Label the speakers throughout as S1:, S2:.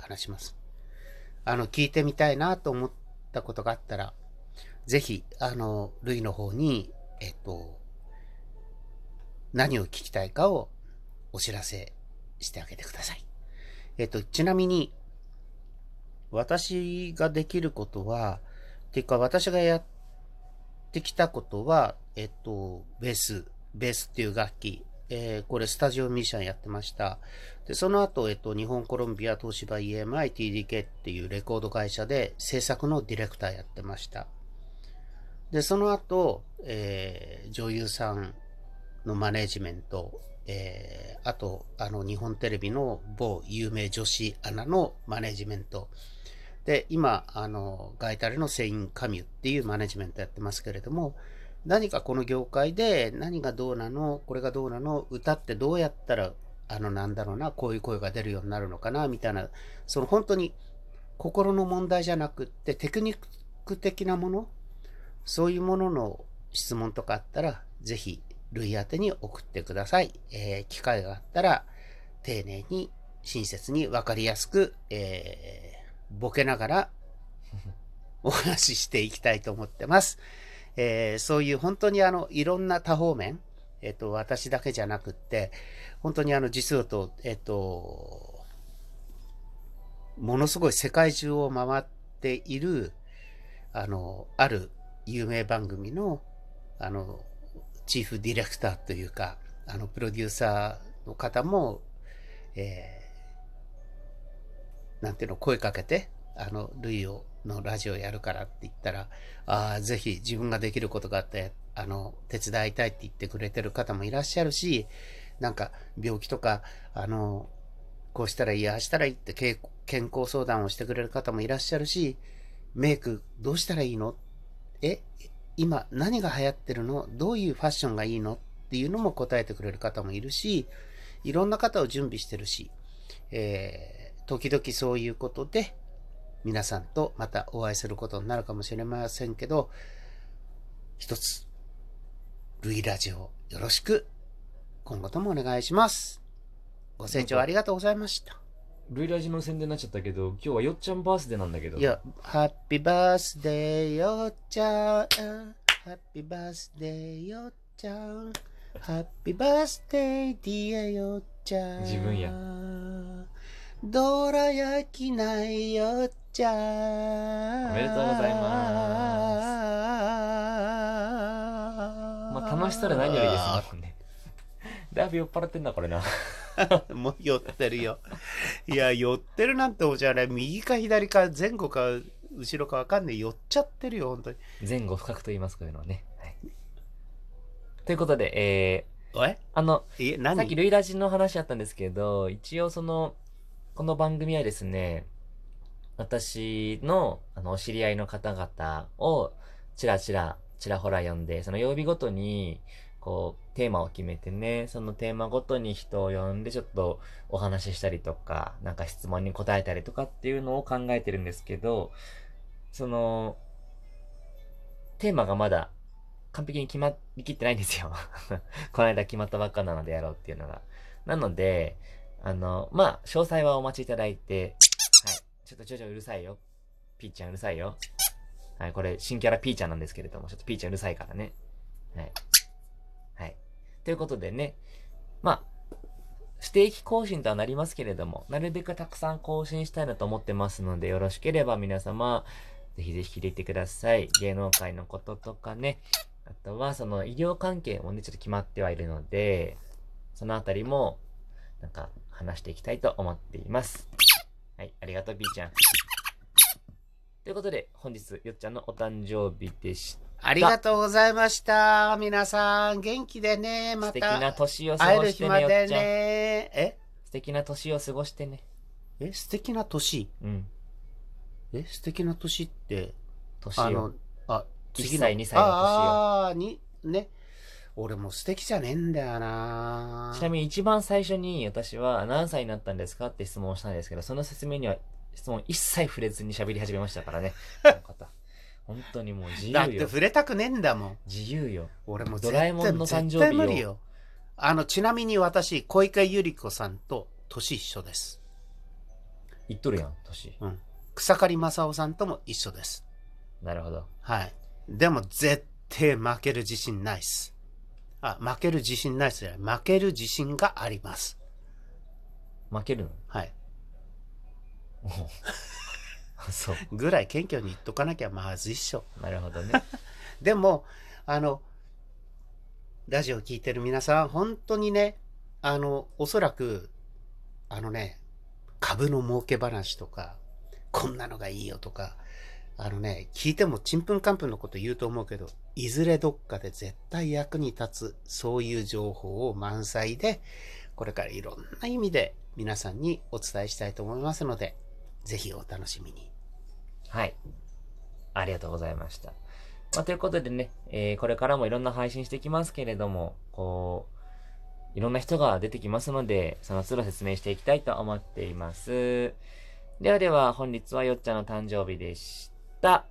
S1: 話します。あの、聞いてみたいなと思ったことがあったら、ぜひ、あの、ルイの方に、えっと、何を聞きたいかをお知らせしてあげてください。えっと、ちなみに、私ができることは、っていうか私がやってきたことは、えっと、ベース、ベースっていう楽器、えー、これスタジオミューシャンやってました。で、その後、えっと、日本コロンビア東芝 EMI TDK っていうレコード会社で制作のディレクターやってました。で、その後、えー、女優さんのマネジメント、えー、あと、あの、日本テレビの某有名女子アナのマネジメント。で、今、あの、ガイタレのセイン・カミュっていうマネジメントやってますけれども、何かこの業界で何がどうなの、これがどうなの、歌ってどうやったら、あの、なんだろうな、こういう声が出るようになるのかな、みたいな、その本当に心の問題じゃなくって、テクニック的なもの、そういうものの質問とかあったら、ぜひ、類宛てに送ってください。えー、機会があったら、丁寧に、親切にわかりやすく、えー、ボケながら、お話ししていきたいと思ってます。えー、そういう本当にあの、いろんな多方面、えっ、と、私だけじゃなくって、本当にあの、実をと、えっ、と、ものすごい世界中を回っている、あの、ある有名番組の、あの、チーフディレクターというか、あの、プロデューサーの方も、えー、なんていうの、声かけて、あの、ルイを、のラジオやるからって言ったら、ああ、ぜひ自分ができることがあって、あの、手伝いたいって言ってくれてる方もいらっしゃるし、なんか病気とか、あの、こうしたらいい、ああしたらいいって健康相談をしてくれる方もいらっしゃるし、メイクどうしたらいいの？え、今何が流行ってるの？どういうファッションがいいの？っていうのも答えてくれる方もいるし、いろんな方を準備してるし、えー、時々そういうことで、皆さんとまたお会いすることになるかもしれませんけど、一つ、ルイラジオよろしく、今後ともお願いします。ご清聴ありがとうございました。
S2: ルイラジの宣伝になっちゃったけど、今日はよっちゃんバースデーなんだけど。
S1: いや、ハッピーバースデーよっちゃん。ハッピーバースデーよっちゃん。ハッピーバースデーディアよっちゃん。
S2: 自分や。
S1: どら焼きないよっちゃ
S2: ん。おめでとうございます。まあ楽しそうで何よりですもんね。だいぶ酔っ払ってんだ、これな。
S1: もう酔ってるよ。いや、酔ってるなんておじゃない。右か左か前後か後ろかわかんない。酔っちゃってるよ、本当に。
S2: 前後深くと言いますこういうのはね。はい、ということで、え
S1: ー、え
S2: あの、え何？さっきルイラジの話あったんですけど、一応その、この番組はですね、私の、あの、お知り合いの方々を、ちらちら、ちらほら呼んで、その曜日ごとに、こう、テーマを決めてね、そのテーマごとに人を呼んでちょっとお話ししたりとか、なんか質問に答えたりとかっていうのを考えてるんですけど、その、テーマがまだ完璧に決まりきってないんですよ この間決まったばっかなのでやろうっていうのが。なので、あの、まあ、詳細はお待ちいただいて、ちょっとちょちょうるさいよ。ピーちゃんうるさいよ。はい、これ新キャラピーちゃんなんですけれども、ちょっとピーちゃんうるさいからね。はい。はいということでね、まあ、不定期更新とはなりますけれども、なるべくたくさん更新したいなと思ってますので、よろしければ皆様、ぜひぜひ聞いてください。芸能界のこととかね、あとはその医療関係もね、ちょっと決まってはいるので、そのあたりも、なんか話していきたいと思っています。はい、ありがとう、B ちゃん。ということで、本日、よっちゃんのお誕生日でした。
S1: ありがとうございました。皆さん、元気でね、また。素敵
S2: な年を過ごしてね、よっちゃん。
S1: え？
S2: 素敵な年を過ごしてね。
S1: え、素敵な年？
S2: うん。
S1: え、素敵な年って、
S2: 年あの、
S1: あ、
S2: 次の1歳、2歳の年を。
S1: ああ、に、ね。俺も素敵じゃねえんだよな
S2: ちなみに一番最初に私は何歳になったんですかって質問をしたんですけど、その説明には質問一切触れずに喋り始めましたからね。この方。本当にもう自由よ。
S1: だって触れたくねえんだもん。
S2: 自由よ。
S1: 俺も
S2: ドラえもんの誕生日
S1: 無理よ。あの、ちなみに私、小池百合子さんと年一緒です。
S2: 言っとるやん、年。
S1: うん。草刈正雄さんとも一緒です。
S2: なるほど。
S1: はい。でも絶対負ける自信ないっす。あ、負ける自信ないっすじゃない。負ける自信があります。
S2: 負けるの？
S1: はい。
S2: あそう。
S1: ぐらい謙虚に言っとかなきゃまずいっしょ。
S2: なるほどね。
S1: でも、あの、ラジオ聞いてる皆さん、本当にね、あの、おそらく、あのね、株の儲け話とか、こんなのがいいよとか、あのね、聞いてもちんぷんかんぷんのこと言うと思うけど、いずれどっかで絶対役に立つ、そういう情報を満載で、これからいろんな意味で皆さんにお伝えしたいと思いますので、ぜひお楽しみに。
S2: はい。ありがとうございました。まあ、ということでね、えーこれからもいろんな配信していきますけれども、こう、いろんな人が出てきますので、その都度説明していきたいと思っています。ではでは、本日はよっちゃんの誕生日でした。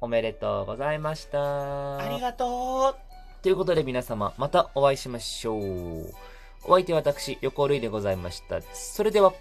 S2: おめでとうございました。
S1: ありがとう
S2: ということで皆様、またお会いしましょう。お相手は私、横尾類でございました。それでは、